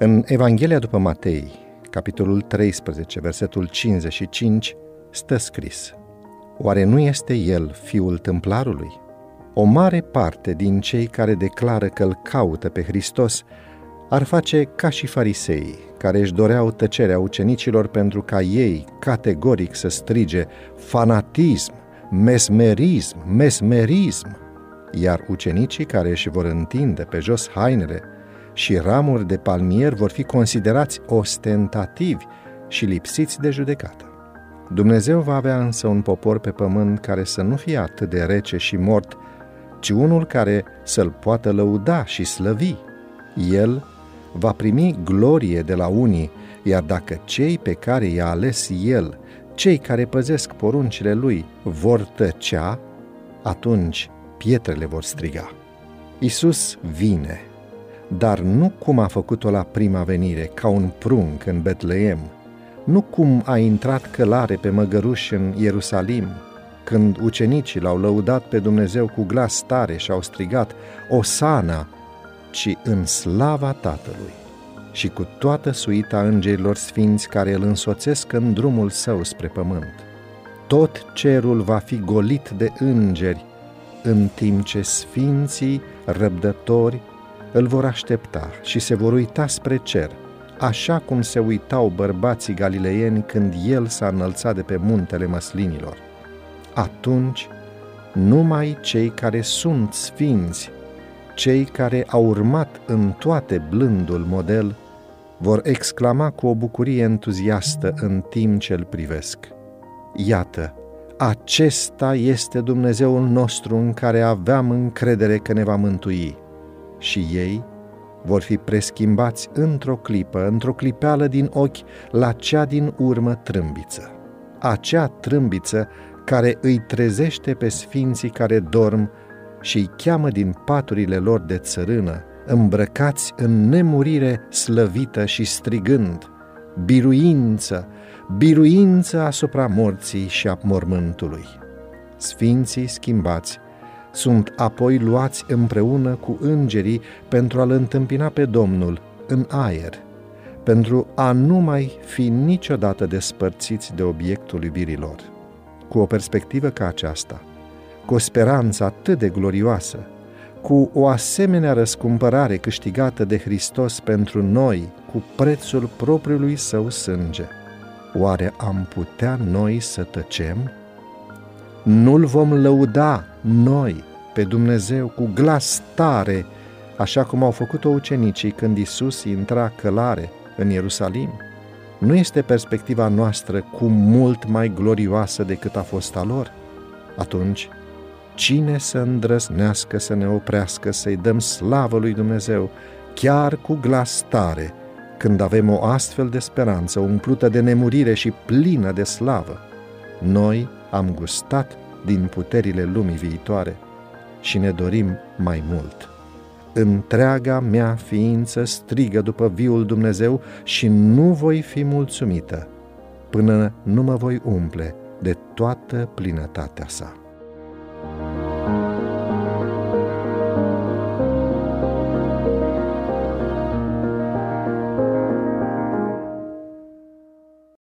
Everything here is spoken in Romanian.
În Evanghelia după Matei, capitolul 13, versetul 55, stă scris Oare nu este el fiul templarului? O mare parte din cei care declară că îl caută pe Hristos ar face ca și farisei, care își doreau tăcerea ucenicilor pentru ca ei categoric să strige fanatism, mesmerism, mesmerism, iar ucenicii care își vor întinde pe jos hainele și ramuri de palmier vor fi considerați ostentativi și lipsiți de judecată. Dumnezeu va avea însă un popor pe pământ care să nu fie atât de rece și mort, ci unul care să-l poată lăuda și slăvi. El va primi glorie de la unii, iar dacă cei pe care i-a ales el, cei care păzesc poruncile lui, vor tăcea, atunci pietrele vor striga. Isus vine, dar nu cum a făcut-o la prima venire, ca un prunc în Betleem, nu cum a intrat călare pe măgăruș în Ierusalim, când ucenicii l-au lăudat pe Dumnezeu cu glas tare și au strigat Osana, ci în slava Tatălui. Și cu toată suita îngerilor sfinți care îl însoțesc în drumul său spre pământ. Tot cerul va fi golit de îngeri, în timp ce sfinții răbdători îl vor aștepta și se vor uita spre cer, așa cum se uitau bărbații galileieni când el s-a înălțat de pe muntele măslinilor. Atunci, numai cei care sunt sfinți, cei care au urmat în toate blândul model, vor exclama cu o bucurie entuziastă în timp ce îl privesc. Iată, acesta este Dumnezeul nostru în care aveam încredere că ne va mântui. Și ei vor fi preschimbați într-o clipă, într-o clipeală din ochi, la cea din urmă trâmbiță. Acea trâmbiță care îi trezește pe sfinții care dorm și îi cheamă din paturile lor de țărână, îmbrăcați în nemurire slăvită și strigând, biruință, biruință asupra morții și a mormântului. Sfinții schimbați sunt apoi luați împreună cu îngerii pentru a-L întâmpina pe Domnul în aer, pentru a nu mai fi niciodată despărțiți de obiectul iubirilor. Cu o perspectivă ca aceasta, cu o speranță atât de glorioasă, cu o asemenea răscumpărare câștigată de Hristos pentru noi, cu prețul propriului său sânge, oare am putea noi să tăcem? Nu-L vom lăuda noi pe Dumnezeu cu glas tare, așa cum au făcut-o ucenicii când Isus intra călare în Ierusalim? Nu este perspectiva noastră cu mult mai glorioasă decât a fost a lor? Atunci, cine să îndrăznească să ne oprească, să-i dăm slavă lui Dumnezeu, chiar cu glas tare, când avem o astfel de speranță umplută de nemurire și plină de slavă? Noi am gustat din puterile lumii viitoare și ne dorim mai mult. Întreaga mea ființă strigă după viul Dumnezeu și nu voi fi mulțumită până nu mă voi umple de toată plinătatea sa.